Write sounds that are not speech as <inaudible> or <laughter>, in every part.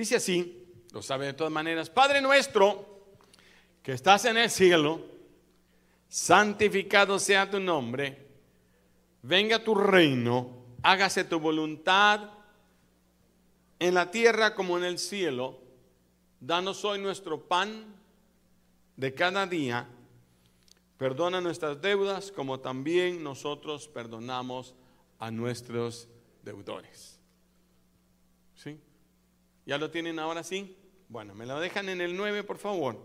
Dice así, lo sabe de todas maneras, Padre nuestro que estás en el cielo, santificado sea tu nombre, venga tu reino, hágase tu voluntad en la tierra como en el cielo. Danos hoy nuestro pan de cada día. Perdona nuestras deudas como también nosotros perdonamos a nuestros deudores. ¿Ya lo tienen ahora sí? Bueno, me lo dejan en el 9, por favor.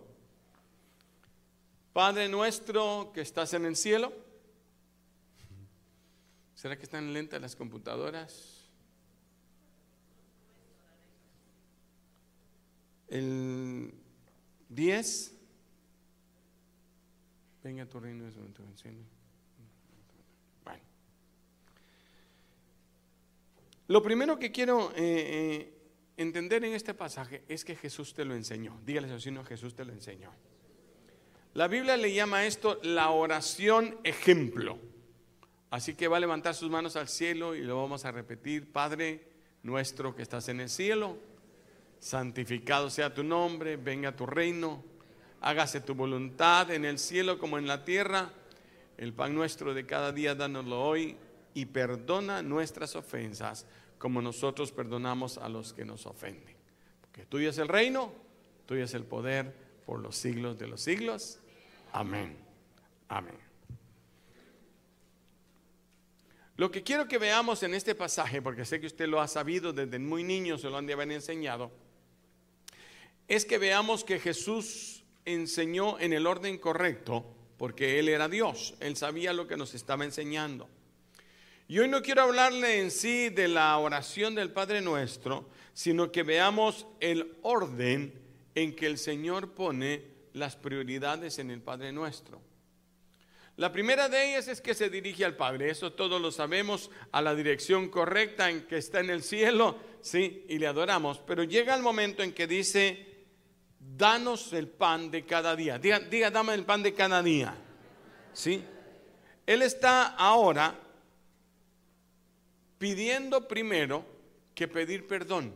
Padre nuestro que estás en el cielo. ¿Será que están lentas las computadoras? El 10. Venga tu reino de tu Bueno. Lo primero que quiero eh, eh, entender en este pasaje es que Jesús te lo enseñó. Dígale a su Jesús te lo enseñó. La Biblia le llama esto la oración ejemplo. Así que va a levantar sus manos al cielo y lo vamos a repetir. Padre nuestro que estás en el cielo, santificado sea tu nombre, venga tu reino hágase tu voluntad en el cielo como en la tierra. El pan nuestro de cada día, dánoslo hoy y perdona nuestras ofensas como nosotros perdonamos a los que nos ofenden. Porque tuyo es el reino, tuyo es el poder por los siglos de los siglos. Amén. Amén. Lo que quiero que veamos en este pasaje, porque sé que usted lo ha sabido desde muy niño, se lo han de haber enseñado, es que veamos que Jesús enseñó en el orden correcto porque Él era Dios, Él sabía lo que nos estaba enseñando. Y hoy no quiero hablarle en sí de la oración del Padre Nuestro, sino que veamos el orden en que el Señor pone las prioridades en el Padre Nuestro. La primera de ellas es que se dirige al Padre, eso todos lo sabemos, a la dirección correcta en que está en el cielo, sí, y le adoramos, pero llega el momento en que dice, danos el pan de cada día. Diga, dame el pan de cada día. ¿Sí? Él está ahora pidiendo primero que pedir perdón.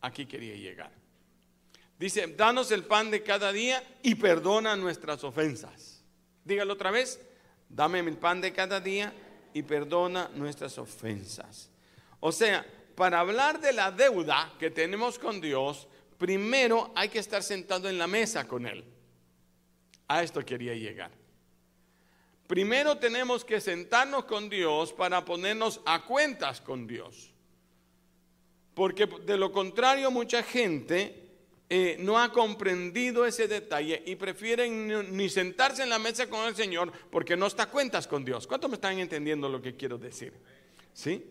Aquí quería llegar. Dice, danos el pan de cada día y perdona nuestras ofensas. Dígalo otra vez, dame el pan de cada día y perdona nuestras ofensas. O sea, para hablar de la deuda que tenemos con Dios, primero hay que estar sentado en la mesa con Él. A esto quería llegar. Primero tenemos que sentarnos con Dios para ponernos a cuentas con Dios. Porque de lo contrario mucha gente eh, no ha comprendido ese detalle y prefieren ni sentarse en la mesa con el Señor porque no está a cuentas con Dios. ¿Cuántos me están entendiendo lo que quiero decir? ¿Sí?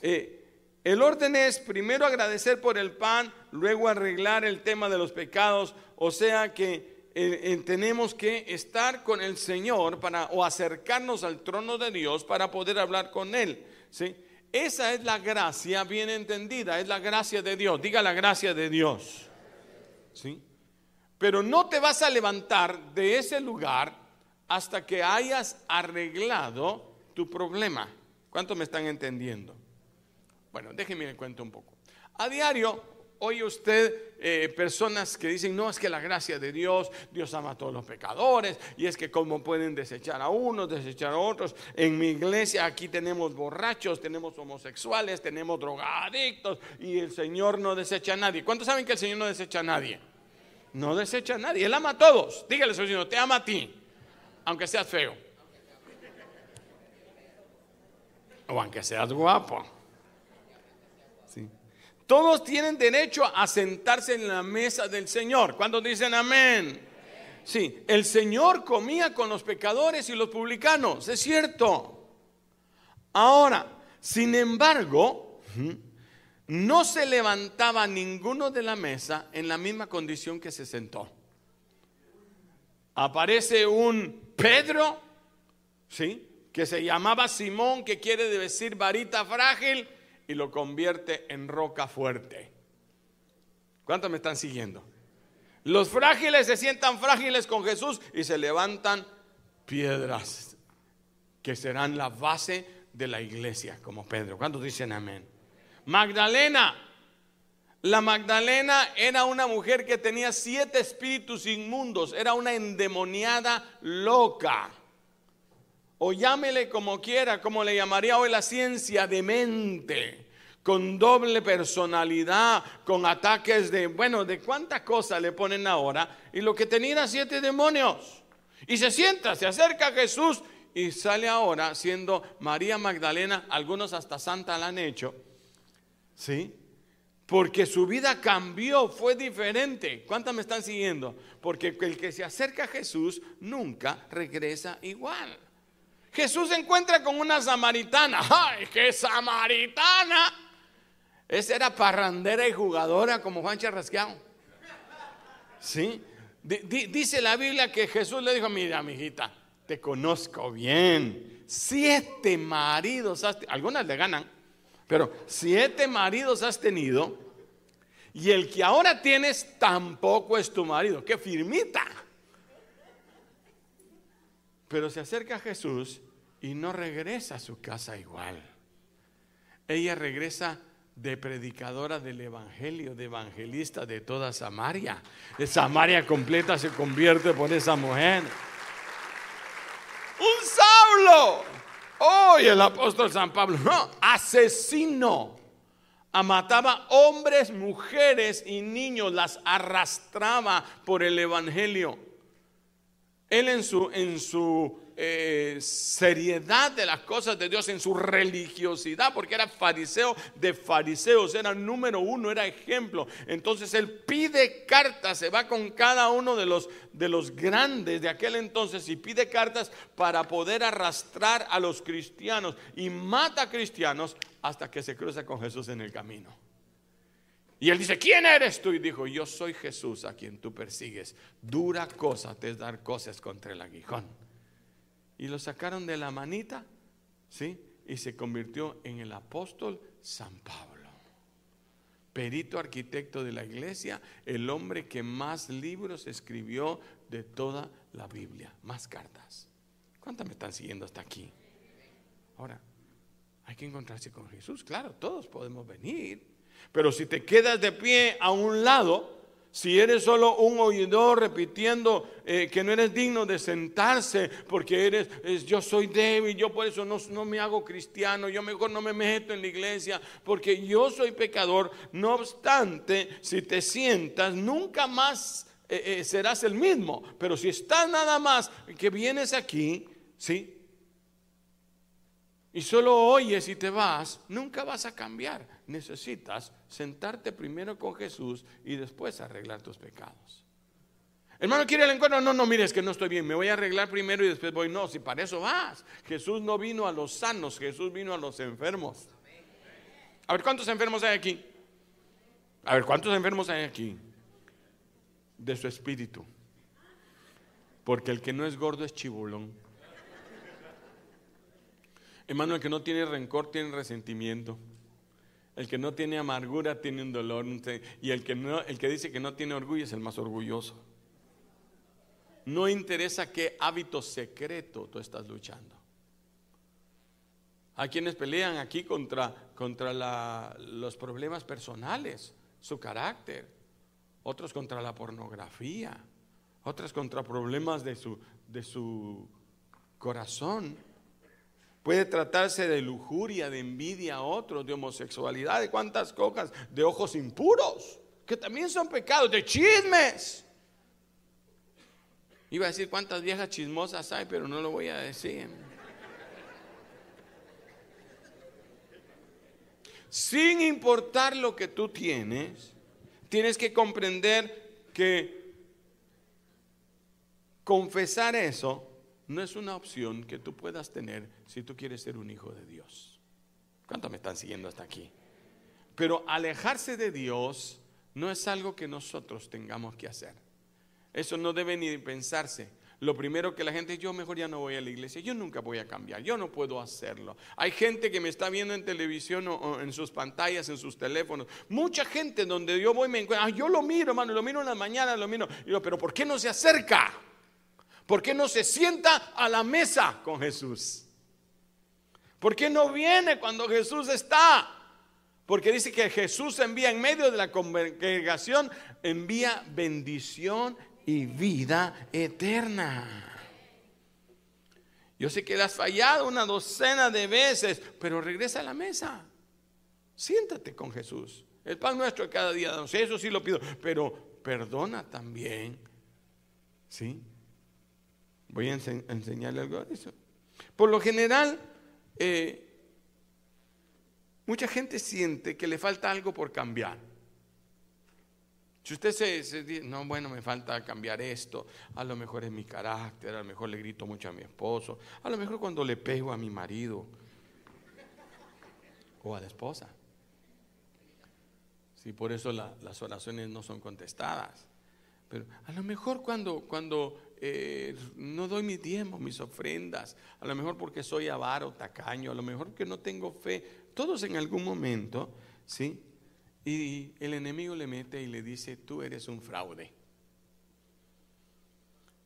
Eh, el orden es primero agradecer por el pan, luego arreglar el tema de los pecados, o sea que tenemos que estar con el Señor para o acercarnos al trono de Dios para poder hablar con él, ¿sí? Esa es la gracia bien entendida, es la gracia de Dios. Diga la gracia de Dios. ¿Sí? Pero no te vas a levantar de ese lugar hasta que hayas arreglado tu problema. ¿Cuántos me están entendiendo? Bueno, déjenme le cuento un poco. A diario oye usted eh, personas que dicen, no, es que la gracia de Dios, Dios ama a todos los pecadores, y es que cómo pueden desechar a unos, desechar a otros. En mi iglesia aquí tenemos borrachos, tenemos homosexuales, tenemos drogadictos, y el Señor no desecha a nadie. ¿Cuántos saben que el Señor no desecha a nadie? No desecha a nadie, Él ama a todos. Dígale, Señor, te ama a ti, aunque seas feo. O aunque seas guapo. Todos tienen derecho a sentarse en la mesa del Señor. ¿Cuándo dicen amén? Sí, el Señor comía con los pecadores y los publicanos, es cierto. Ahora, sin embargo, no se levantaba ninguno de la mesa en la misma condición que se sentó. Aparece un Pedro, ¿sí? Que se llamaba Simón, que quiere decir varita frágil, y lo convierte en roca fuerte. ¿Cuántos me están siguiendo? Los frágiles se sientan frágiles con Jesús y se levantan piedras que serán la base de la iglesia, como Pedro. ¿Cuántos dicen amén? Magdalena, La Magdalena era una mujer que tenía siete espíritus inmundos, era una endemoniada loca. O llámele como quiera, como le llamaría hoy la ciencia de mente, con doble personalidad, con ataques de, bueno, de cuánta cosa le ponen ahora, y lo que tenía era siete demonios. Y se sienta, se acerca a Jesús y sale ahora siendo María Magdalena, algunos hasta santa la han hecho, ¿sí? Porque su vida cambió, fue diferente. ¿Cuántas me están siguiendo? Porque el que se acerca a Jesús nunca regresa igual. Jesús se encuentra con una samaritana. ¡Ay, qué samaritana! Esa era parrandera y jugadora como Juan Charrasqueado. ¿Sí? dice la Biblia que Jesús le dijo, mira, mijita, te conozco bien. Siete maridos, algunas le ganan, pero siete maridos has tenido y el que ahora tienes tampoco es tu marido. ¡Qué firmita! Pero se acerca a Jesús y no regresa a su casa igual. Ella regresa de predicadora del Evangelio, de evangelista de toda Samaria. De Samaria completa se convierte por esa mujer. Un Saulo Hoy el apóstol San Pablo, no, asesino. Mataba hombres, mujeres y niños, las arrastraba por el Evangelio. Él en su, en su eh, seriedad de las cosas de Dios, en su religiosidad, porque era fariseo de fariseos, era número uno, era ejemplo. Entonces él pide cartas, se va con cada uno de los, de los grandes de aquel entonces y pide cartas para poder arrastrar a los cristianos y mata a cristianos hasta que se cruza con Jesús en el camino. Y él dice, ¿quién eres tú? Y dijo, yo soy Jesús a quien tú persigues. Dura cosa te es dar cosas contra el aguijón y lo sacaron de la manita, ¿sí? Y se convirtió en el apóstol San Pablo. Perito arquitecto de la iglesia, el hombre que más libros escribió de toda la Biblia, más cartas. ¿Cuántas me están siguiendo hasta aquí? Ahora, hay que encontrarse con Jesús, claro, todos podemos venir, pero si te quedas de pie a un lado, si eres solo un oidor repitiendo eh, que no eres digno de sentarse porque eres, yo soy débil, yo por eso no, no, me hago cristiano, yo mejor no me meto en la iglesia porque yo soy pecador. No obstante, si te sientas, nunca más eh, eh, serás el mismo. Pero si estás nada más que vienes aquí, ¿sí? Y solo oyes y te vas, nunca vas a cambiar. Necesitas sentarte primero con Jesús y después arreglar tus pecados. Hermano, ¿quiere el encuentro? No, no, mires que no estoy bien. Me voy a arreglar primero y después voy. No, si para eso vas. Jesús no vino a los sanos, Jesús vino a los enfermos. A ver, ¿cuántos enfermos hay aquí? A ver, ¿cuántos enfermos hay aquí? De su espíritu. Porque el que no es gordo es chibulón. Hermano, el que no tiene rencor tiene resentimiento. El que no tiene amargura tiene un dolor. Y el que, no, el que dice que no tiene orgullo es el más orgulloso. No interesa qué hábito secreto tú estás luchando. Hay quienes pelean aquí contra, contra los problemas personales, su carácter. Otros contra la pornografía. Otros contra problemas de su, de su corazón. Puede tratarse de lujuria, de envidia a otros, de homosexualidad, de cuántas cosas, de ojos impuros, que también son pecados, de chismes. Iba a decir cuántas viejas chismosas hay, pero no lo voy a decir. Sin importar lo que tú tienes, tienes que comprender que confesar eso no es una opción que tú puedas tener si tú quieres ser un hijo de Dios. ¿Cuántos me están siguiendo hasta aquí? Pero alejarse de Dios no es algo que nosotros tengamos que hacer. Eso no debe ni pensarse. Lo primero que la gente, yo mejor ya no voy a la iglesia, yo nunca voy a cambiar, yo no puedo hacerlo. Hay gente que me está viendo en televisión o, en sus pantallas, en sus teléfonos. Mucha gente donde yo voy me encuentro, ah, yo lo miro, hermano, lo miro en la mañana, lo miro. Pero ¿por qué no se acerca? ¿Por qué no se sienta a la mesa con Jesús? ¿Por qué no viene cuando Jesús está? Porque dice que Jesús envía en medio de la congregación, envía bendición y vida eterna. Yo sé que le has fallado una docena de veces, pero regresa a la mesa. Siéntate con Jesús. El pan nuestro cada día, eso sí lo pido, pero perdona también. ¿Sí? Voy a enseñarle algo de eso. Por lo general, eh, mucha gente siente que le falta algo por cambiar. Si usted se, dice, no, bueno, me falta cambiar esto, a lo mejor es mi carácter, a lo mejor le grito mucho a mi esposo, a lo mejor cuando le pego a mi marido o a la esposa. Sí, por eso las oraciones no son contestadas. Pero a lo mejor cuando, cuando eh, no doy mis diezmos, mis ofrendas, a lo mejor porque soy avaro, tacaño, a lo mejor que no tengo fe, todos en algún momento, ¿sí? Y el enemigo le mete y le dice, tú eres un fraude.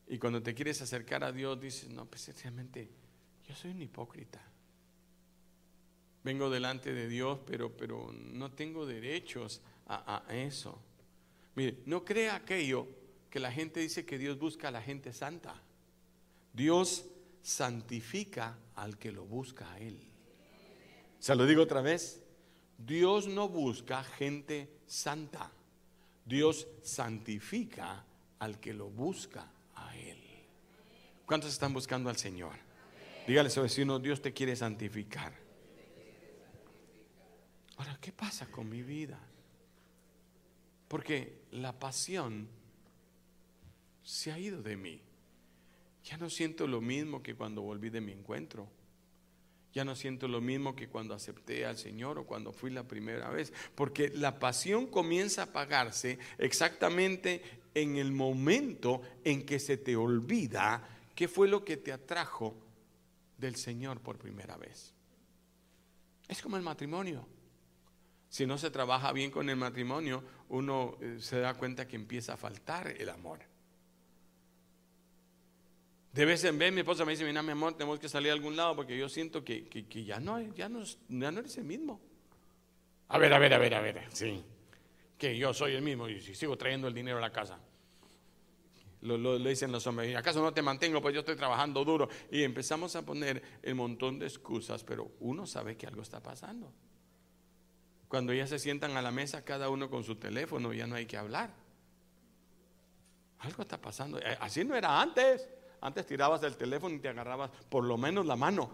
Y cuando te quieres acercar a Dios, dices, no, pues realmente yo soy un hipócrita. Vengo delante de Dios, pero, pero no tengo derechos a, a eso. Mire, no crea aquello que la gente dice que Dios busca a la gente santa. Dios santifica al que lo busca a Él. Se lo digo otra vez. Dios no busca gente santa. Dios santifica al que lo busca a Él. ¿Cuántos están buscando al Señor? Dígale a su vecino, Dios te quiere santificar. Ahora, ¿qué pasa con mi vida? Porque la pasión se ha ido de mí. Ya no siento lo mismo que cuando volví de mi encuentro. Ya no siento lo mismo que cuando acepté al Señor o cuando fui la primera vez, porque la pasión comienza a apagarse exactamente en el momento en que se te olvida qué fue lo que te atrajo del Señor por primera vez. Es como el matrimonio. Si no se trabaja bien con el matrimonio, uno eh, se da cuenta que empieza a faltar el amor. De vez en vez mi esposa me dice, mira mi amor, tenemos que salir a algún lado porque yo siento que, ya, no, ya, no, ya no eres el mismo. A ver, a ver, a ver, a ver, sí. Que yo soy el mismo y si sigo trayendo el dinero a la casa. Lo, lo, dicen los hombres, ¿acaso no te mantengo? Pues yo estoy trabajando duro. Y empezamos a poner el montón de excusas, pero uno sabe que algo está pasando. Cuando ya se sientan a la mesa, cada uno con su teléfono, ya no hay que hablar. Algo está pasando. Así no era antes. Antes tirabas el teléfono y te agarrabas por lo menos la mano.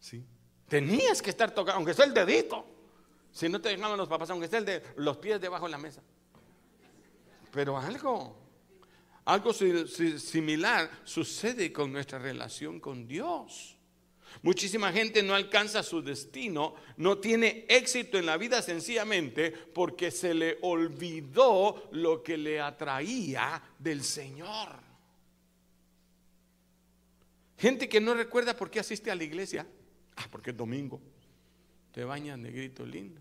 ¿Sí? Tenías que estar tocando, aunque sea el dedito. Si no te dejaban los papás, aunque sea el de los pies debajo de la mesa. Pero algo, algo similar sucede con nuestra relación con Dios. Muchísima gente no alcanza su destino, no tiene éxito en la vida sencillamente porque se le olvidó lo que le atraía del Señor. Gente que no recuerda por qué asiste a la iglesia. Ah, porque es domingo. Te bañas, negrito lindo.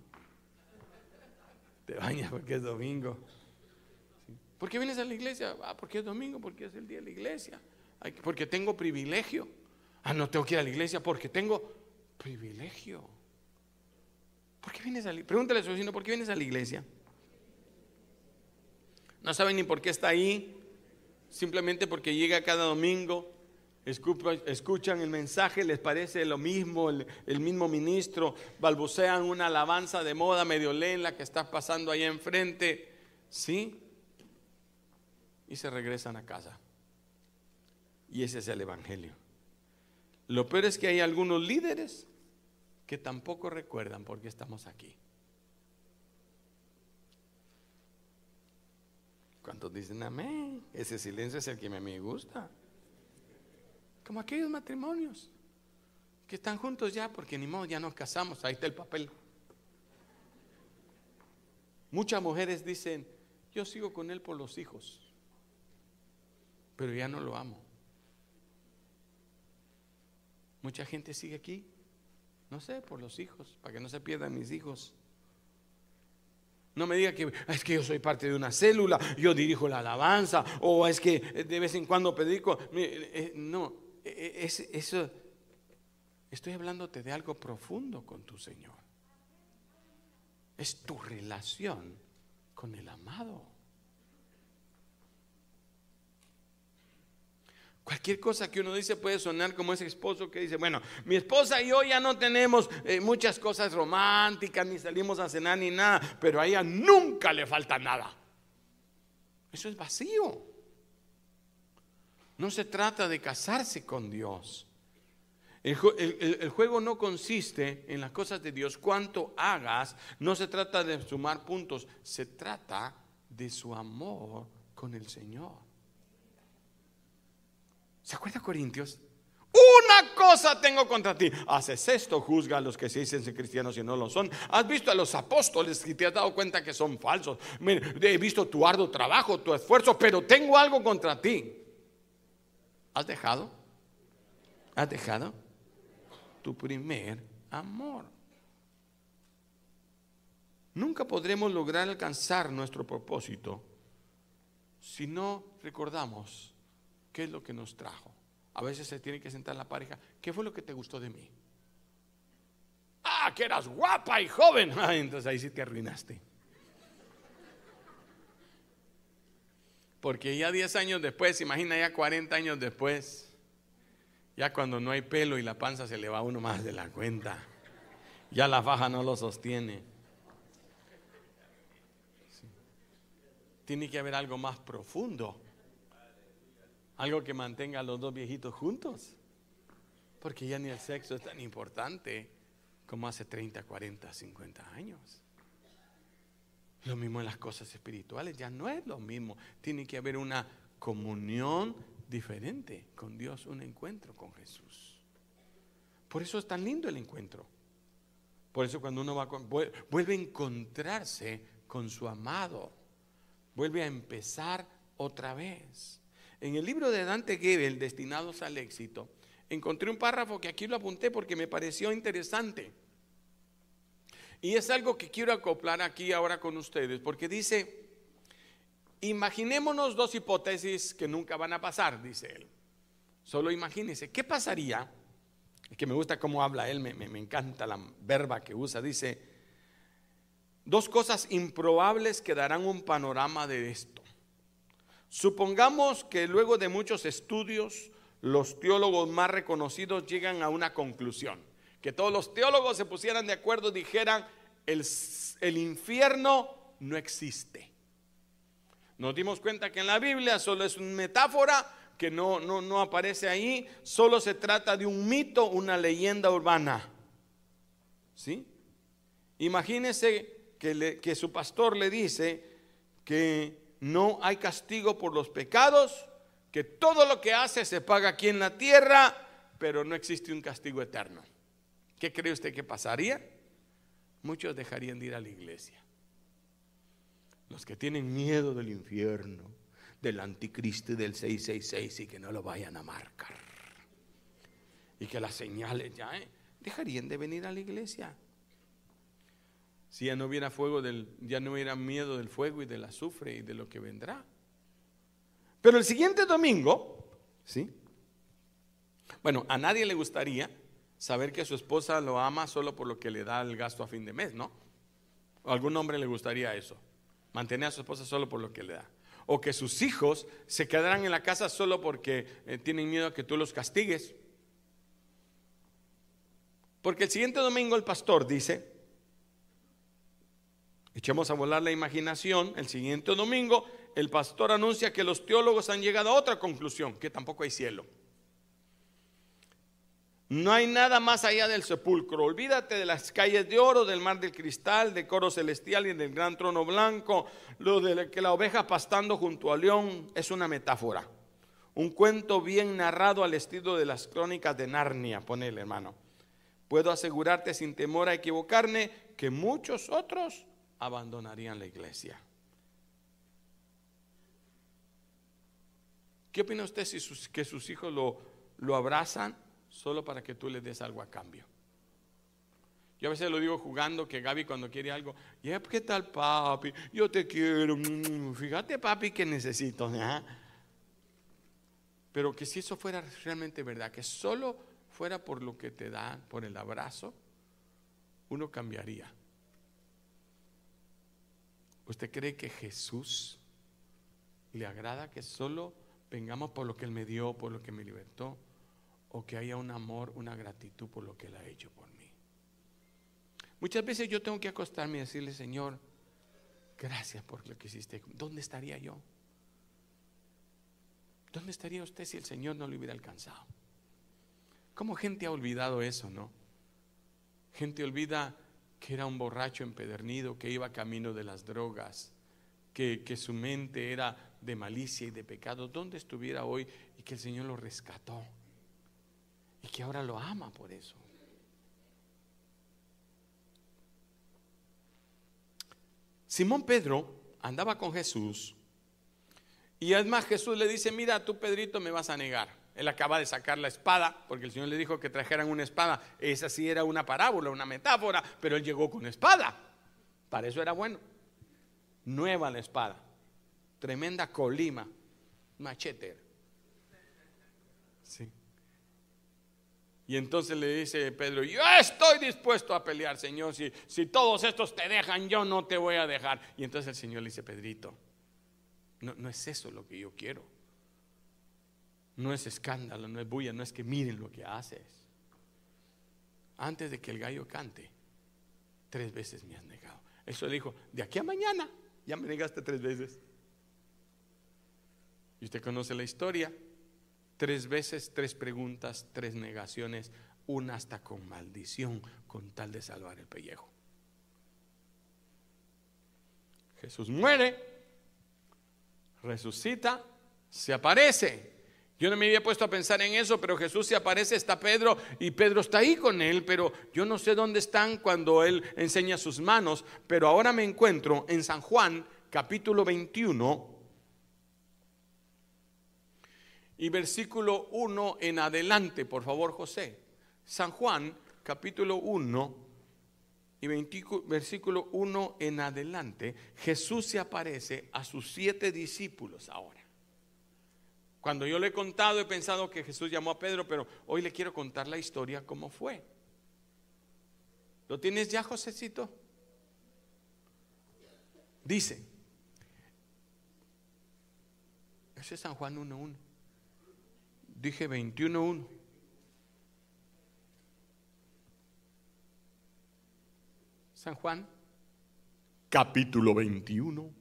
Te bañas porque es domingo. ¿Por qué vienes a la iglesia? Ah, porque es domingo, porque es el día de la iglesia. Porque tengo privilegio. Ah, no tengo que ir a la iglesia porque tengo privilegio. ¿Por qué vienes a la iglesia? Pregúntale a su vecino, ¿por qué vienes a la iglesia? No saben ni por qué está ahí. Simplemente porque llega cada domingo escuchan el mensaje, les parece lo mismo, el, mismo ministro, balbucean una alabanza de moda medio leen la que está pasando ahí enfrente, ¿sí? Y se regresan a casa. Y ese es el Evangelio. Lo peor es que hay algunos líderes que tampoco recuerdan por qué estamos aquí. ¿Cuántos dicen amén? Ese silencio es el que me gusta. Como aquellos matrimonios que están juntos ya porque ni modo, ya nos casamos, ahí está el papel. Muchas mujeres dicen, yo sigo con él por los hijos, pero ya no lo amo. Mucha gente sigue aquí, no sé, por los hijos, para que no se pierdan mis hijos. No me diga que es que yo soy parte de una célula, yo dirijo la alabanza, o es que de vez en cuando predico. Eh, no, es, eso, estoy hablándote de algo profundo con tu Señor. es tu relación con el amado. Cualquier cosa que uno dice puede sonar como ese esposo que dice, bueno, mi esposa y yo ya no tenemos eh, muchas cosas románticas, ni salimos a cenar ni nada, pero a ella nunca le falta nada. Eso es vacío. No se trata de casarse con Dios. El, juego no consiste en las cosas de Dios. Cuanto hagas, no se trata de sumar puntos, se trata de su amor con el Señor. ¿Se acuerda Corintios? Una cosa tengo contra ti. Haces esto, juzga a los que se dicen cristianos y no lo son. Has visto a los apóstoles y te has dado cuenta que son falsos. he visto tu arduo trabajo, tu esfuerzo, pero tengo algo contra ti. ¿Has dejado? ¿Has dejado? Tu primer amor. Nunca podremos lograr alcanzar nuestro propósito si no recordamos ¿Qué es lo que nos trajo? A veces se tiene que sentar la pareja. ¿Qué fue lo que te gustó de mí? Ah, que eras guapa y joven. <laughs> entonces ahí sí te arruinaste. Porque ya 10 años después, imagina ya 40 años después, ya cuando no hay pelo y la panza se le va a uno más de la cuenta, ya la faja no lo sostiene. Tiene que haber algo más profundo algo que mantenga a los dos viejitos juntos. Porque ya ni el sexo es tan importante como hace 30, 40, 50 años. Lo mismo en las cosas espirituales, ya no es lo mismo. Tiene que haber una comunión diferente con Dios, un encuentro con Jesús. Por eso es tan lindo el encuentro. Por eso cuando uno va vuelve a encontrarse con su amado, vuelve a empezar otra vez. En el libro de Dante Gebel, Destinados al éxito, encontré un párrafo que aquí lo apunté porque me pareció interesante. Y es algo que quiero acoplar aquí ahora con ustedes, porque dice, imaginémonos dos hipótesis que nunca van a pasar, dice él. Solo imagínense, ¿qué pasaría? Es que me gusta cómo habla él, me, me encanta la verba que usa. Dice, dos cosas improbables que darán un panorama de esto. Supongamos que luego de muchos estudios, los teólogos más reconocidos llegan a una conclusión. Que todos los teólogos se pusieran de acuerdo y dijeran, el, infierno no existe. Nos dimos cuenta que en la Biblia solo es una metáfora que no, no, no aparece ahí, solo se trata de un mito, una leyenda urbana. ¿Sí? Imagínese que, que su pastor le dice que no hay castigo por los pecados, que todo lo que hace se paga aquí en la tierra, pero no existe un castigo eterno. ¿Qué cree usted que pasaría? Muchos dejarían de ir a la iglesia. Los que tienen miedo del infierno, del anticristo y del 666 y que no lo vayan a marcar. Y que las señales ya, ¿eh? dejarían de venir a la iglesia. Si ya no hubiera fuego del, ya no hubiera miedo del fuego y del azufre y de lo que vendrá. Pero el siguiente domingo, ¿sí? Bueno, a nadie le gustaría saber que su esposa lo ama solo por lo que le da el gasto a fin de mes, ¿no? ¿O algún hombre le gustaría eso? Mantener a su esposa solo por lo que le da. O que sus hijos se quedaran en la casa solo porque eh, tienen miedo a que tú los castigues. Porque el siguiente domingo el pastor dice, Echemos a volar la imaginación. El siguiente domingo, el pastor anuncia que los teólogos han llegado a otra conclusión, que tampoco hay cielo. No hay nada más allá del sepulcro. Olvídate de las calles de oro, del mar del cristal, del coro celestial y del gran trono blanco. Lo de que la oveja pastando junto al león es una metáfora. Un cuento bien narrado al estilo de las crónicas de Narnia, ponele hermano. Puedo asegurarte sin temor a equivocarme que muchos otros abandonarían la iglesia. ¿Qué opina usted si sus, que sus hijos lo, lo abrazan solo para que tú le des algo a cambio? Yo a veces lo digo jugando que Gaby cuando quiere algo, ¿qué tal papi? Yo te quiero. Mm, fíjate papi que necesito. Pero que si eso fuera realmente verdad, que solo fuera por lo que te dan, por el abrazo, uno cambiaría. ¿Usted cree que Jesús le agrada que solo vengamos por lo que Él me dio, por lo que me libertó? ¿O que haya un amor, una gratitud por lo que Él ha hecho por mí? Muchas veces yo tengo que acostarme y decirle, Señor, gracias por lo que hiciste. ¿Dónde estaría yo? ¿Dónde estaría usted si el Señor no lo hubiera alcanzado? ¿Cómo gente ha olvidado eso, no? Gente olvida que era un borracho empedernido, que iba camino de las drogas, que, que su mente era de malicia y de pecado. ¿Dónde estuviera hoy y que el Señor lo rescató? Y que ahora lo ama por eso. Simón Pedro andaba con Jesús y además Jesús le dice, mira, tú Pedrito me vas a negar. Él acaba de sacar la espada, porque el Señor le dijo que trajeran una espada. Esa sí era una parábola, una metáfora, pero él llegó con espada. Para eso era bueno. Nueva la espada. Tremenda colima. Machete. Sí. Y entonces le dice Pedro, yo estoy dispuesto a pelear, Señor. Si, si todos estos te dejan, yo no te voy a dejar. Y entonces el Señor le dice, Pedrito, no, no es eso lo que yo quiero. No es escándalo, no es bulla, no es que miren lo que haces. Antes de que el gallo cante, tres veces me has negado. Eso le dijo, de aquí a mañana ya me negaste tres veces. Y usted conoce la historia. Tres veces, tres preguntas, tres negaciones, una hasta con maldición, con tal de salvar el pellejo. Jesús muere, resucita, se aparece. Yo no me había puesto a pensar en eso, pero Jesús se aparece, está Pedro y Pedro está ahí con él, pero yo no sé dónde están cuando él enseña sus manos, pero ahora me encuentro en San Juan capítulo 21 y versículo 1 en adelante, por favor José. San Juan capítulo 1 y versículo 1 en adelante, Jesús se aparece a sus siete discípulos ahora. Cuando yo le he contado, he pensado que Jesús llamó a Pedro, pero hoy le quiero contar la historia cómo fue. ¿Lo tienes ya, Josécito? Dice, ese es San Juan 1.1. Dije 21.1. San Juan, capítulo 21.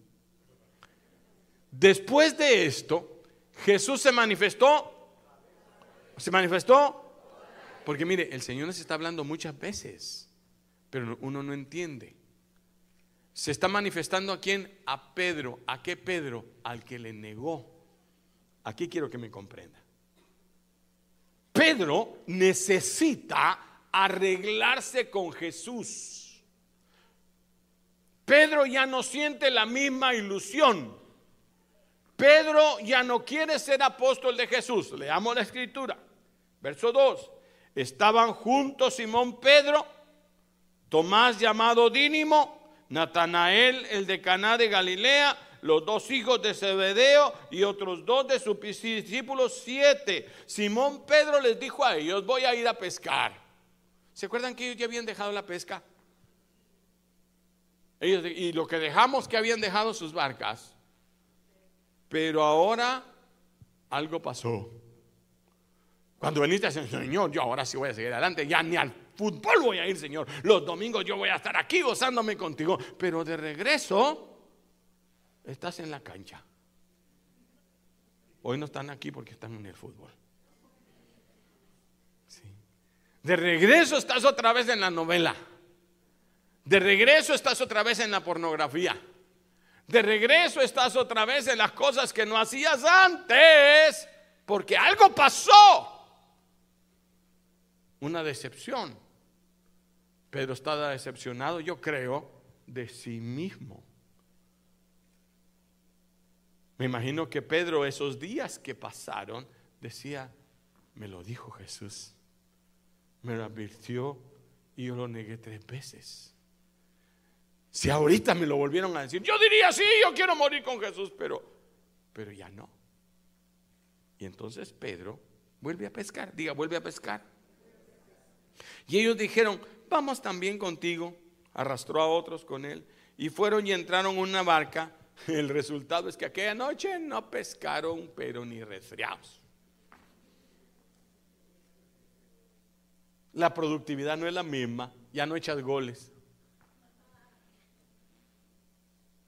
Después de esto, Jesús se manifestó. ¿Se manifestó? Porque mire, el Señor nos está hablando muchas veces, pero uno no entiende. Se está manifestando a quién? A Pedro. ¿A qué Pedro? Al que le negó. Aquí quiero que me comprenda. Pedro necesita arreglarse con Jesús. Pedro ya no siente la misma ilusión. Pedro ya no quiere ser apóstol de Jesús. Leamos la escritura. Verso 2. Estaban juntos Simón Pedro, Tomás llamado Dínimo, Natanael el de Caná de Galilea, los dos hijos de Zebedeo y otros dos de sus discípulos, siete. Simón Pedro les dijo a ellos, voy a ir a pescar. ¿Se acuerdan que ellos ya habían dejado la pesca? Y lo que dejamos que habían dejado sus barcas. Pero ahora algo pasó. Cuando veniste Señor, yo ahora sí voy a seguir adelante, ya ni al fútbol voy a ir, Señor. Los domingos yo voy a estar aquí gozándome contigo. Pero de regreso, estás en la cancha. Hoy no están aquí porque están en el fútbol. De regreso estás otra vez en la novela. De regreso estás otra vez en la pornografía. De regreso estás otra vez en las cosas que no hacías antes, porque algo pasó. Una decepción. Pedro estaba decepcionado, yo creo, de sí mismo. Me imagino que Pedro esos días que pasaron decía, me lo dijo Jesús, me lo advirtió y yo lo negué tres veces. Si ahorita me lo volvieron a decir, yo diría, sí, yo quiero morir con Jesús, pero, pero ya no. Y entonces Pedro vuelve a pescar, diga, vuelve a pescar. Y ellos dijeron, vamos también contigo. Arrastró a otros con él y fueron y entraron en una barca. <laughs> El resultado es que aquella noche no pescaron, pero ni resfriados. La productividad no es la misma, ya no echas goles.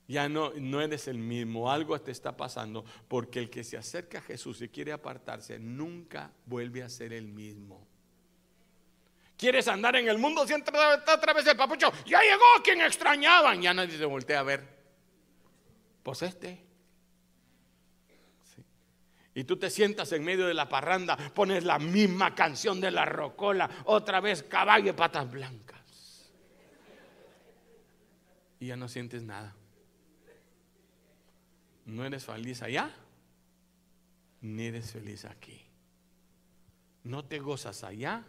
Ya no, no eres el mismo, algo te está pasando, porque el que se acerca a Jesús y quiere apartarse nunca vuelve a ser el mismo. ¿Quieres andar en el mundo? Está otra vez el papucho. Ya llegó quien extrañaban. Ya nadie se voltea a ver. Pues este. Y tú te sientas en medio de la parranda, pones la misma canción de la rocola, otra vez caballo y patas blancas. Y ya no sientes nada. No eres feliz allá, ni eres feliz aquí. No te gozas allá,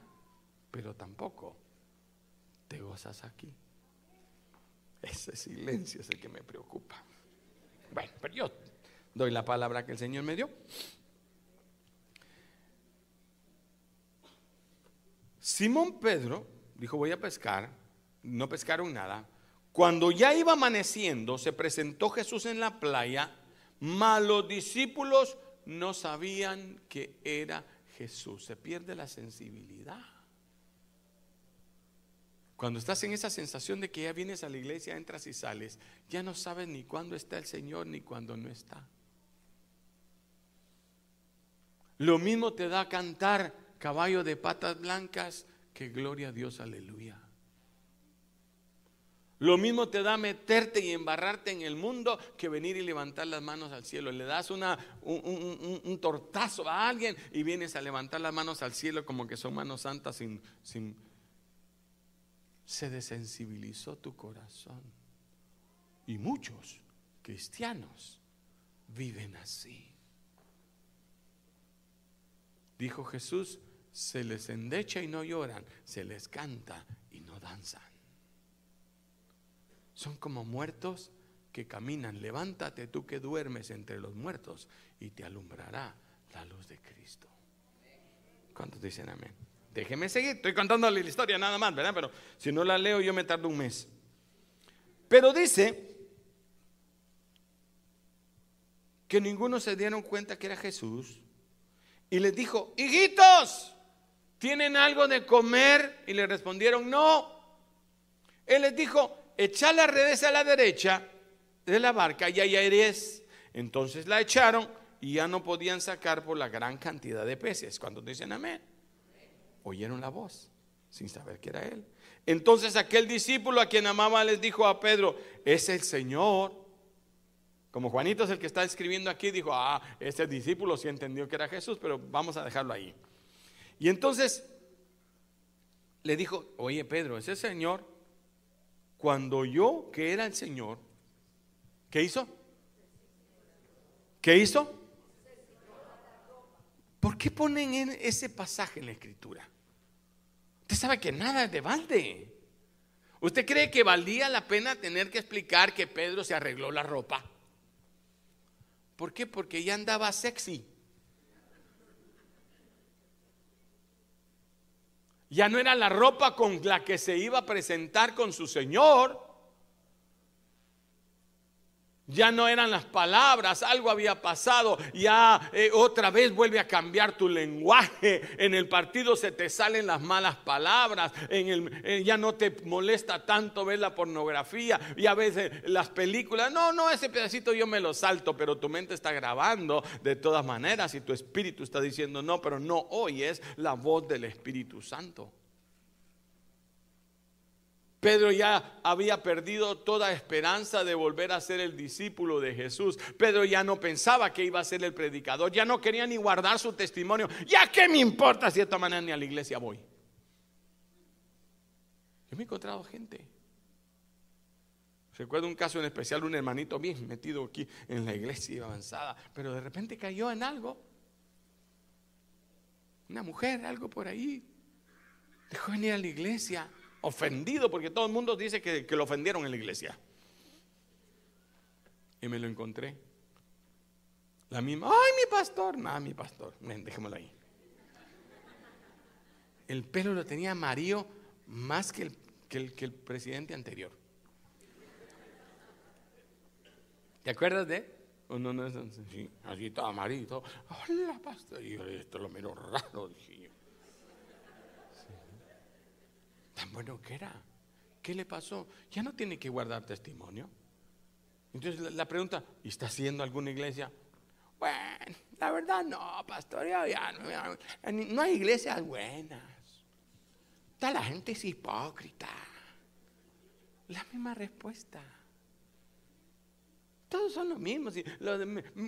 pero tampoco te gozas aquí. Ese silencio es el que me preocupa. Bueno, pero yo doy la palabra que el Señor me dio. Simón Pedro dijo, voy a pescar. No pescaron nada. Cuando ya iba amaneciendo, se presentó Jesús en la playa, mas los discípulos no sabían que era Jesús. Se pierde la sensibilidad. Cuando estás en esa sensación de que ya vienes a la iglesia, entras y sales, ya no sabes ni cuándo está el Señor ni cuándo no está. Lo mismo te da cantar caballo de patas blancas que gloria a Dios, aleluya. Lo mismo te da meterte y embarrarte en el mundo que venir y levantar las manos al cielo. Le das una, un, un, tortazo a alguien y vienes a levantar las manos al cielo como que son manos santas sin, sin, se desensibilizó tu corazón. Y muchos cristianos viven así. Dijo Jesús, se les endecha y no lloran, se les canta y no danzan. Son como muertos que caminan. Levántate tú que duermes entre los muertos y te alumbrará la luz de Cristo. ¿Cuántos dicen amén? Déjeme seguir, estoy contándole la historia nada más, ¿verdad? Pero si no la leo yo me tardo un mes. Pero dice que ninguno se dieron cuenta que era Jesús y les dijo, hijitos, ¿tienen algo de comer? Y le respondieron, no. Él les dijo, echad las redes a la derecha de la barca y allá eres. Entonces la echaron y ya no podían sacar por la gran cantidad de peces. Cuando dicen amén oyeron la voz sin saber que era él. Entonces aquel discípulo a quien amaba les dijo a Pedro, es el Señor. Como Juanito es el que está escribiendo aquí, dijo, ah, ese discípulo sí entendió que era Jesús, pero vamos a dejarlo ahí. Y entonces le dijo, oye Pedro, ese Señor, cuando yo que era el Señor, ¿qué hizo? ¿Qué hizo? ¿Por qué ponen en ese pasaje en la escritura? Usted sabe que nada es de balde. ¿Usted cree que valía la pena tener que explicar que Pedro se arregló la ropa? ¿Por qué? Porque ya andaba sexy. Ya no era la ropa con la que se iba a presentar con su Señor ya no eran las palabras, algo había pasado, ya eh, otra vez vuelve a cambiar tu lenguaje, en el partido se te salen las malas palabras, en el, eh, ya no te molesta tanto ver la pornografía. Y a veces las películas, no, no, ese pedacito yo me lo salto, pero tu mente está grabando. De todas maneras y tu espíritu está diciendo no, pero no oyes la voz del Espíritu Santo. Pedro ya había perdido toda esperanza de volver a ser el discípulo de Jesús. Pedro ya no pensaba que iba a ser el predicador, ya no quería ni guardar su testimonio. ¿Ya qué me importa si de esta manera ni a la iglesia voy? Yo me he encontrado gente. Recuerdo un caso en especial, un hermanito bien metido aquí en la iglesia avanzada, pero de repente cayó en algo. Una mujer, algo por ahí. Dejó venir a la iglesia ofendido porque todo el mundo dice que, lo ofendieron en la iglesia. Y me lo encontré. La misma, ay, mi pastor, nada, mi pastor, dejémoslo ahí. El pelo lo tenía amarillo más que el, presidente anterior. ¿Te acuerdas de? No es así, así todo amarillo. Hola, pastor. Y yo, esto lo miro raro, dije yo. Tan bueno que era. ¿Qué le pasó? Ya no tiene que guardar testimonio. Entonces la pregunta, ¿y está haciendo alguna iglesia? Bueno, la verdad no, pastor, ya, no, hay iglesias buenas. Toda la gente es hipócrita. La misma respuesta. Todos son los mismos.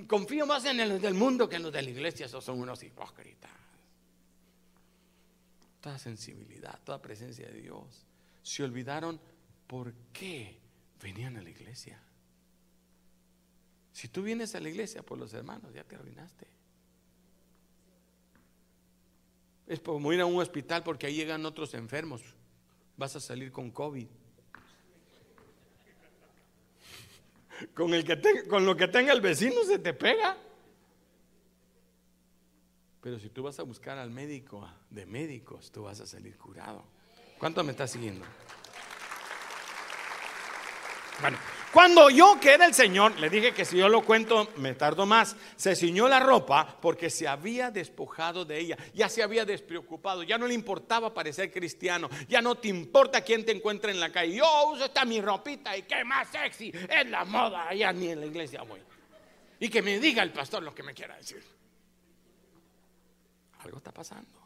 confío más en los del mundo que en los de la iglesia. Esos son unos hipócritas. Toda sensibilidad, toda presencia de Dios. Se olvidaron por qué venían a la iglesia. Si tú vienes a la iglesia por los hermanos, ya te arruinaste. Es como ir a un hospital porque ahí llegan otros enfermos. Vas a salir con COVID. Con, el que con lo que tenga el vecino se te pega. Pero si tú vas a buscar al médico de médicos, tú vas a salir curado. ¿Cuánto me está siguiendo? Bueno, cuando yo, que era el Señor, le dije que si yo lo cuento me tardo más, se ciñó la ropa porque se había despojado de ella, ya se había despreocupado, ya no le importaba parecer cristiano, ya no te importa quién te encuentra en la calle. Yo uso esta mi ropita y qué más sexy, es la moda, ya ni en la iglesia voy. Y que me diga el pastor lo que me quiera decir. Algo está pasando.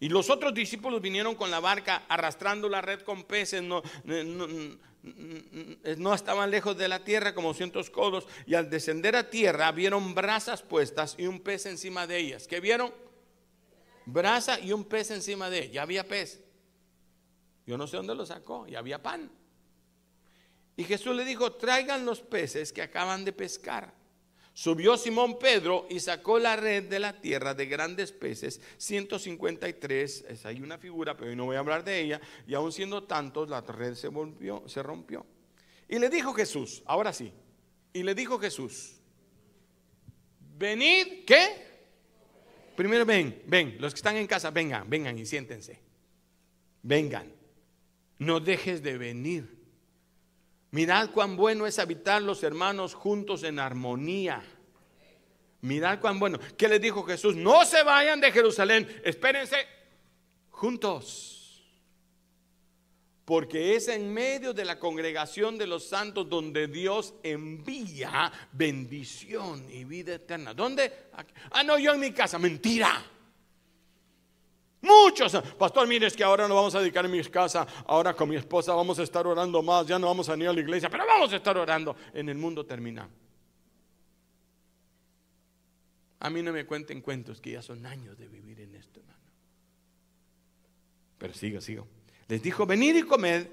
Y los otros discípulos vinieron con la barca arrastrando la red con peces, no, no, estaban lejos de la tierra como cientos codos, y al descender a tierra vieron brasas puestas y un pez encima de ellas. ¿Qué vieron? Brasa y un pez encima de ella. Ya había pez. Yo no sé dónde lo sacó, y había pan. Y Jesús le dijo, traigan los peces que acaban de pescar. Subió Simón Pedro y sacó la red de la tierra de grandes peces, 153, es ahí una figura, pero hoy no voy a hablar de ella, y aún siendo tantos, la red se volvió, se rompió. Y le dijo Jesús, ahora sí, y le dijo Jesús, venid, ¿qué? Primero ven, ven, los que están en casa, vengan, vengan y siéntense. Vengan, no dejes de venir. Mirad cuán bueno es habitar los hermanos juntos en armonía. Mirad cuán bueno. ¿Qué les dijo Jesús? No se vayan de Jerusalén, espérense juntos. Porque es en medio de la congregación de los santos donde Dios envía bendición y vida eterna. ¿Dónde? Ah, no, yo en mi casa. Mentira. Muchos, pastor, mire, es que ahora no vamos a dedicar en mi casa, ahora con mi esposa vamos a estar orando más, ya no vamos a ir a la iglesia, pero vamos a estar orando. En el mundo termina. A mí no me cuenten cuentos que ya son años de vivir en esto, hermano. Pero sigo, sigo. Les dijo, venid y comed,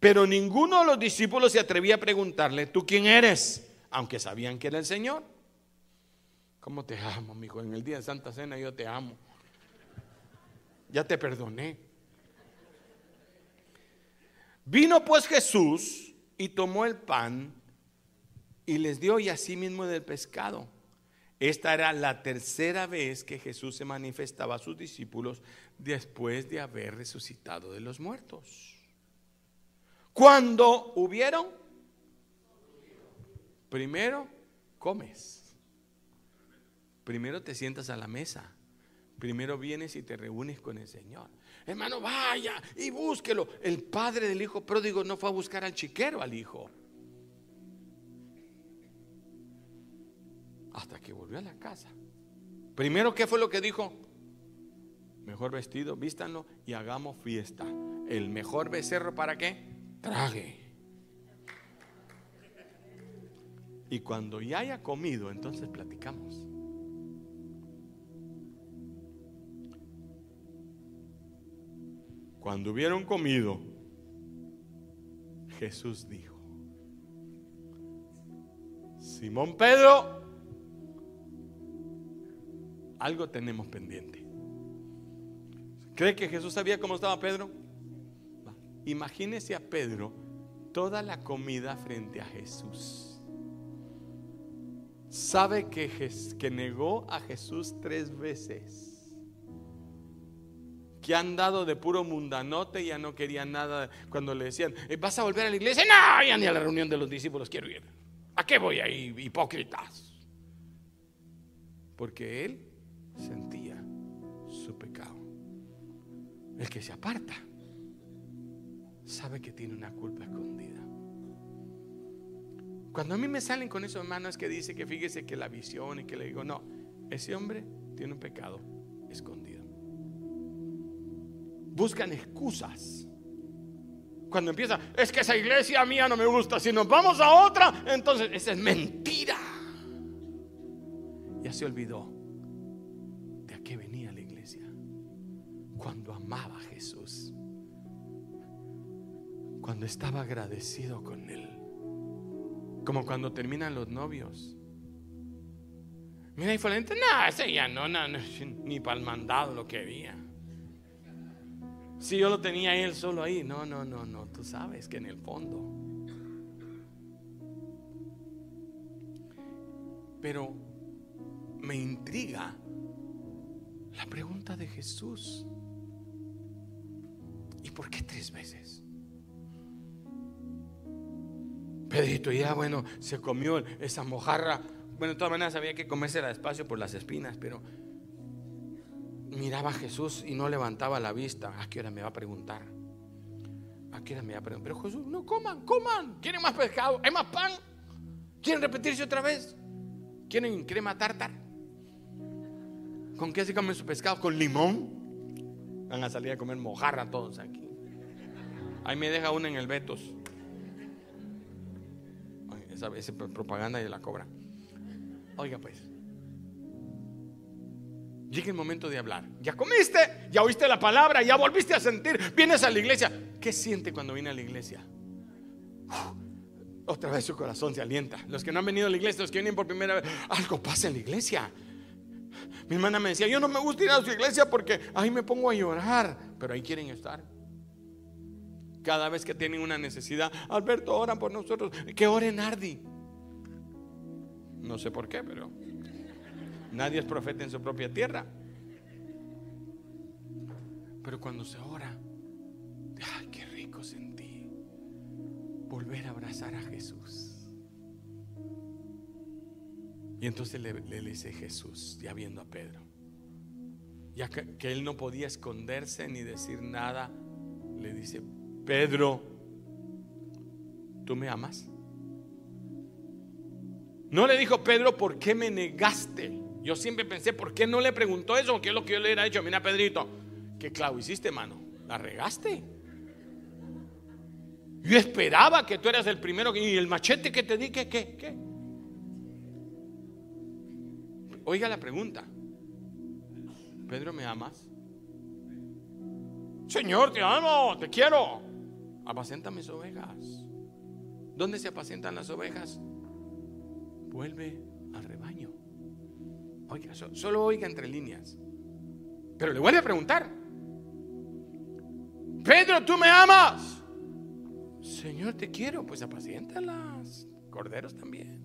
pero ninguno de los discípulos se atrevía a preguntarle, ¿tú quién eres? Aunque sabían que era el Señor. ¿Cómo te amo, hijo? En el día de Santa Cena yo te amo ya te perdoné. Vino pues Jesús y tomó el pan y les dio y así mismo del pescado. Esta era la tercera vez que Jesús se manifestaba a sus discípulos después de haber resucitado de los muertos. Cuando hubieron, primero comes, primero te sientas a la mesa. Primero vienes y te reúnes con el Señor. Hermano, vaya y búsquelo. El padre del hijo pródigo no fue a buscar al chiquero, al hijo. Hasta que volvió a la casa. Primero, ¿qué fue lo que dijo? Mejor vestido, vístanlo y hagamos fiesta. El mejor becerro para qué? Trague. Y cuando ya haya comido, entonces platicamos. Cuando hubieron comido, Jesús dijo, Simón Pedro, algo tenemos pendiente. ¿Cree que Jesús sabía cómo estaba Pedro? Imagínese a Pedro toda la comida frente a Jesús. Sabe que, que negó a Jesús tres veces que han dado de puro mundanote, ya no querían nada cuando le decían, eh, ¿vas a volver a la iglesia? No, ya ni a la reunión de los discípulos quiero ir. ¿A qué voy ahí, hipócritas? Porque él sentía su pecado. El que se aparta sabe que tiene una culpa escondida. Cuando a mí me salen con esos hermanos que dice que fíjese que la visión y que le digo, no, ese hombre tiene un pecado escondido. Buscan excusas. Cuando empieza, es que esa iglesia mía no me gusta, si nos vamos a otra, entonces esa es mentira. Ya se olvidó de a qué venía la iglesia. Cuando amaba a Jesús. Cuando estaba agradecido con Él. Como cuando terminan los novios. Mira, fue no, ese ya no, no, ni para el mandado lo quería. Si yo lo tenía él solo ahí, no, no, no, no, tú sabes que en el fondo. Pero me intriga la pregunta de Jesús. ¿Y por qué tres veces? Pedrito ya, bueno, se comió esa mojarra. Bueno, de todas maneras había que comérsela despacio por las espinas, pero miraba a Jesús y no levantaba la vista. ¿A qué hora me va a preguntar? ¿A qué hora me va a preguntar? Pero Jesús, no coman, coman. ¿Quieren más pescado? ¿Hay más pan? ¿Quieren repetirse otra vez? ¿Quieren crema tartar? ¿Con qué se comen su pescado? ¿Con limón? Van a salir a comer mojarra todos aquí. Ahí me deja uno en el Betos. Esa, esa propaganda de la cobra. Oiga pues. Llega el momento de hablar. Ya comiste, ya oíste la palabra, ya volviste a sentir. Vienes a la iglesia. ¿Qué siente cuando viene a la iglesia? otra vez su corazón se alienta. Los que no han venido a la iglesia, los que vienen por primera vez, algo pasa en la iglesia. Mi hermana me decía, yo no me gusta ir a su iglesia porque ahí me pongo a llorar, pero ahí quieren estar. Cada vez que tienen una necesidad, Alberto, oran por nosotros. Que oren Ardi. No sé por qué, pero Nadie es profeta en su propia tierra. Pero cuando se ora, ay, qué rico sentí volver a abrazar a Jesús. Y entonces le, dice Jesús, ya viendo a Pedro, ya que, que él no podía esconderse ni decir nada, le dice, Pedro, ¿tú me amas? No le dijo Pedro, ¿por qué me negaste? Yo siempre pensé, ¿por qué no le preguntó eso? ¿Qué es lo que yo le hubiera dicho? Mira, Pedrito, ¿qué clavo hiciste, mano? La regaste. Yo esperaba que tú eras el primero y el machete que te di, ¿qué, qué, qué? Oiga la pregunta. Pedro, ¿me amas? Señor, te amo, te quiero. Apacenta mis ovejas. ¿Dónde se apacientan las ovejas? Vuelve. Oiga, solo oiga entre líneas. Pero le voy a preguntar. Pedro, ¿tú me amas? Señor, te quiero. Pues apaciéntalas. Corderos también.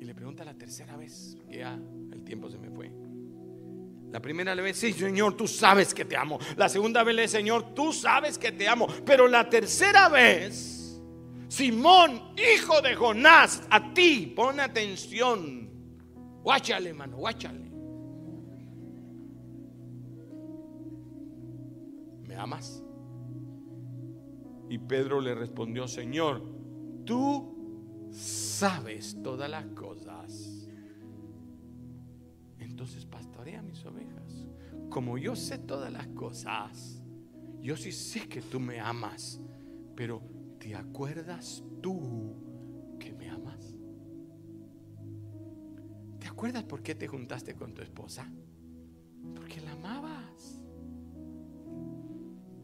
Y le pregunta la tercera vez, ya el tiempo se me fue. La primera vez, sí, Señor, tú sabes que te amo. La segunda vez, Señor, tú sabes que te amo. Pero la tercera vez, Simón, hijo de Jonás, a ti, pon atención. Guáchale, hermano, guáchale. ¿Me amas? Y Pedro le respondió, Señor, tú sabes todas las cosas. Entonces pastorea mis ovejas. Como yo sé todas las cosas, yo sí sé que tú me amas, pero ¿te acuerdas tú acuerdas por qué te juntaste con tu esposa? Porque la amabas.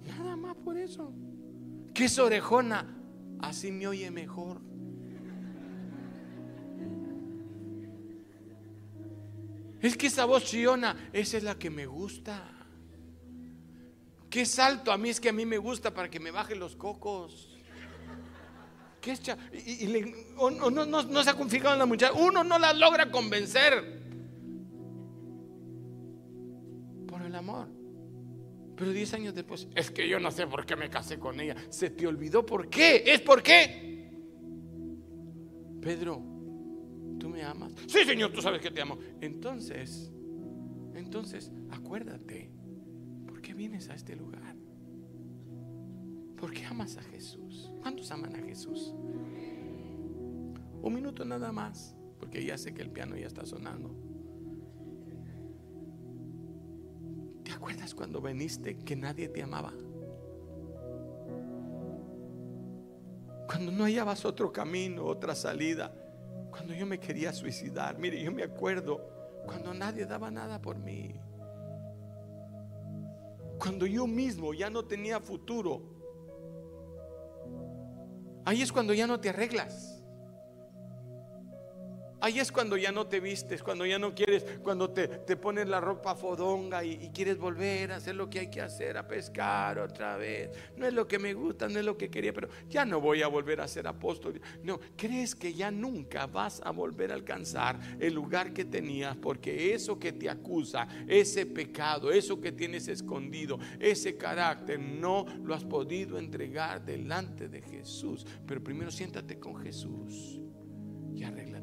Nada más por eso. ¿Qué es orejona? Así me oye mejor. Es que esa voz chillona, esa es la que me gusta. Qué salto a mí es que a mí me gusta para que me bajen los cocos. ¿Qué es y, no, se ha configurado en la muchacha. Uno no la logra convencer por el amor. Pero 10 años después, es que yo no sé por qué me casé con ella. Se te olvidó por qué. ¿Es por qué? Pedro, ¿tú me amas? Sí, Señor, tú sabes que te amo. Entonces, entonces, acuérdate, ¿por qué vienes a este lugar? ¿Por qué amas a Jesús? ¿Cuántos aman a Jesús? Un minuto nada más, porque ya sé que el piano ya está sonando. ¿Te acuerdas cuando viniste que nadie te amaba? Cuando no hallabas otro camino, otra salida. Cuando yo me quería suicidar. Mire, yo me acuerdo cuando nadie daba nada por mí. Cuando yo mismo ya no tenía futuro. Ahí es cuando ya no te arreglas. Ahí es cuando ya no te vistes, cuando ya no quieres, cuando te, te pones la ropa fodonga y, quieres volver a hacer lo que hay que hacer, a pescar otra vez. No es lo que me gusta, no es lo que quería, pero ya no voy a volver a ser apóstol. No, crees que ya nunca vas a volver a alcanzar el lugar que tenías, porque eso que te acusa, ese pecado, eso que tienes escondido, ese carácter, no lo has podido entregar delante de Jesús. Pero primero siéntate con Jesús y Él.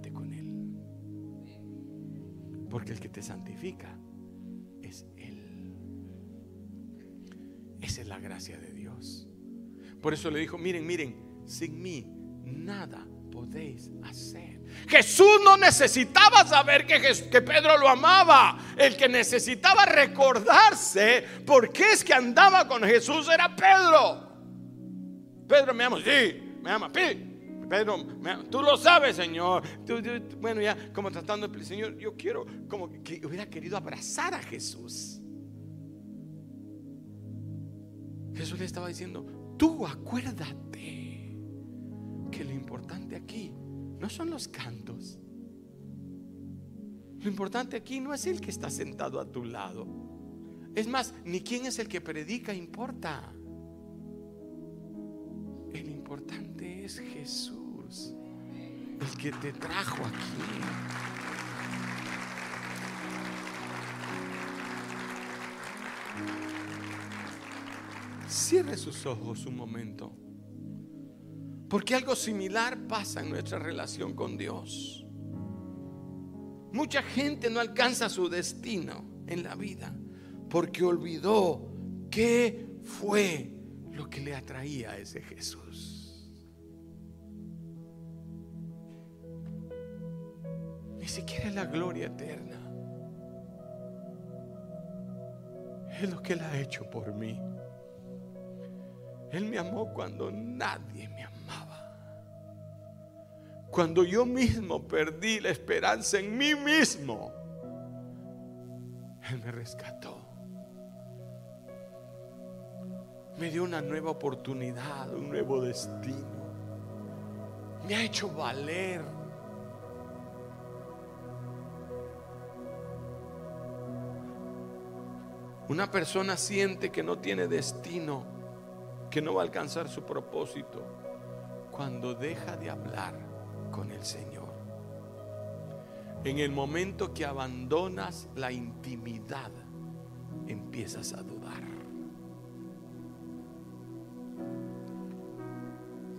Porque el que te santifica es Él. Esa es la gracia de Dios. Por eso le dijo, miren, miren, sin mí nada podéis hacer. Jesús no necesitaba saber que, Pedro lo amaba. El que necesitaba recordarse por qué es que andaba con Jesús era Pedro. Pedro me ama, sí, me ama, sí, Pedro, tú lo sabes, Señor. bueno, ya como tratando de Señor, yo quiero como que hubiera querido abrazar a Jesús. Jesús le estaba diciendo, tú acuérdate que lo importante aquí no son los cantos. Lo importante aquí no es el que está sentado a tu lado. Es más, ni quién es el que predica importa. El importante es Jesús, el que te trajo aquí. Cierre sus ojos un momento. Porque algo similar pasa en nuestra relación con Dios. Mucha gente no alcanza su destino en la vida porque olvidó qué fue lo que le atraía a ese Jesús. Ni siquiera la gloria eterna. Es lo que Él ha hecho por mí. Él me amó cuando nadie me amaba. Cuando yo mismo perdí la esperanza en mí mismo, Él me rescató me dio una nueva oportunidad, un nuevo destino. Me ha hecho valer. Una persona siente que no tiene destino, que no va a alcanzar su propósito, cuando deja de hablar con el Señor. En el momento que abandonas la intimidad, empiezas a dudar.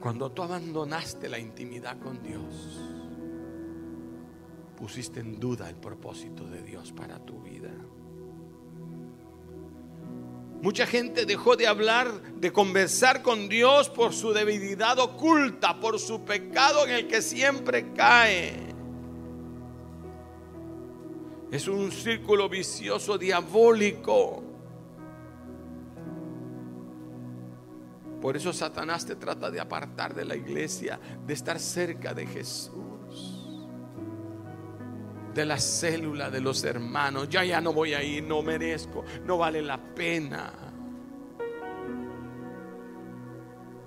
Cuando tú abandonaste la intimidad con Dios, pusiste en duda el propósito de Dios para tu vida. Mucha gente dejó de hablar, de conversar con Dios por su debilidad oculta, por su pecado en el que siempre cae. Es un círculo vicioso diabólico. Por eso Satanás te trata de apartar de la iglesia, de estar cerca de Jesús, de la célula de los hermanos. Ya ya no voy a ir, no merezco, no vale la pena.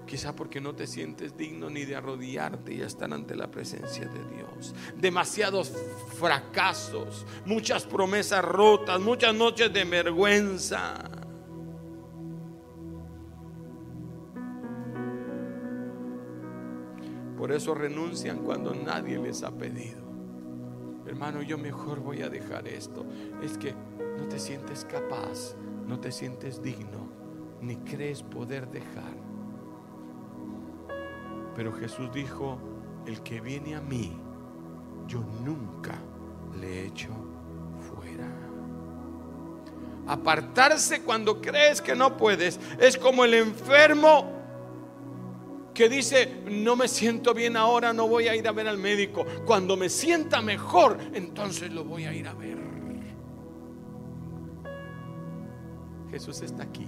Quizá porque no te sientes digno ni de arrodillarte y estar ante la presencia de Dios. Demasiados fracasos, muchas promesas rotas, muchas noches de vergüenza. Por eso renuncian cuando nadie les ha pedido. Hermano, yo mejor voy a dejar esto. Es que no te sientes capaz, no te sientes digno, ni crees poder dejar. Pero Jesús dijo, el que viene a mí, yo nunca le echo fuera. Apartarse cuando crees que no puedes es como el enfermo que dice, no me siento bien ahora, no voy a ir a ver al médico. Cuando me sienta mejor, entonces lo voy a ir a ver. Jesús está aquí.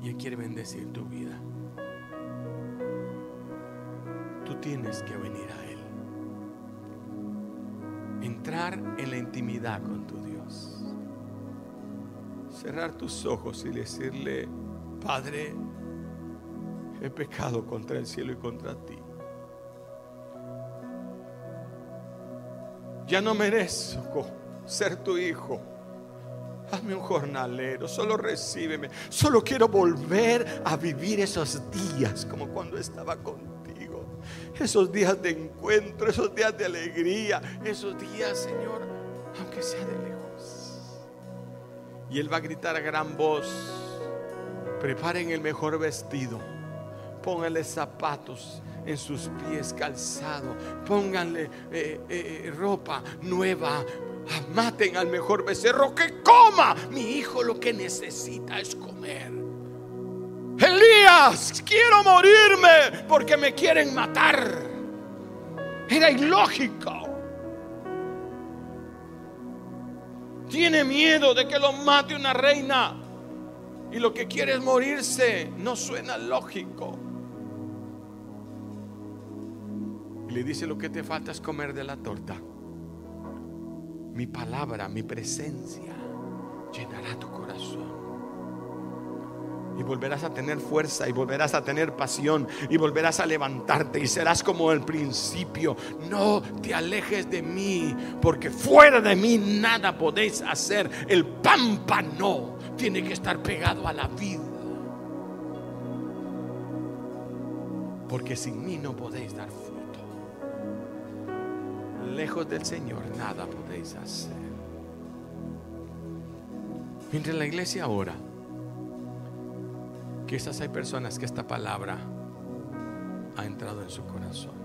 Y Él quiere bendecir tu vida. Tú tienes que venir a Él. Entrar en la intimidad con tu Dios. Cerrar tus ojos y decirle, Padre, he pecado contra el cielo y contra ti. Ya no merezco ser tu hijo. Hazme un jornalero, solo recíbeme. Solo quiero volver a vivir esos días como cuando estaba contigo. Esos días de encuentro, esos días de alegría, esos días, Señor, aunque sea de lejos. Y Él va a gritar a gran voz, preparen el mejor vestido, pónganle zapatos en sus pies calzado, pónganle eh, eh, ropa nueva, maten al mejor becerro que coma. Mi hijo lo que necesita es comer. Elías, quiero morirme porque me quieren matar. Era ilógico. Tiene miedo de que lo mate una reina y lo que quiere es morirse. No suena lógico. Y le dice lo que te falta es comer de la torta mi palabra, mi presencia llenará tu corazón. Y volverás a tener fuerza y volverás a tener pasión y volverás a levantarte y serás como el principio. No te alejes de mí porque fuera de mí nada podéis hacer. El pámpano tiene que estar pegado a la vida. Porque sin mí no podéis dar fruto lejos del Señor nada podéis hacer. Mientras la iglesia ora, quizás hay personas que esta palabra ha entrado en su corazón.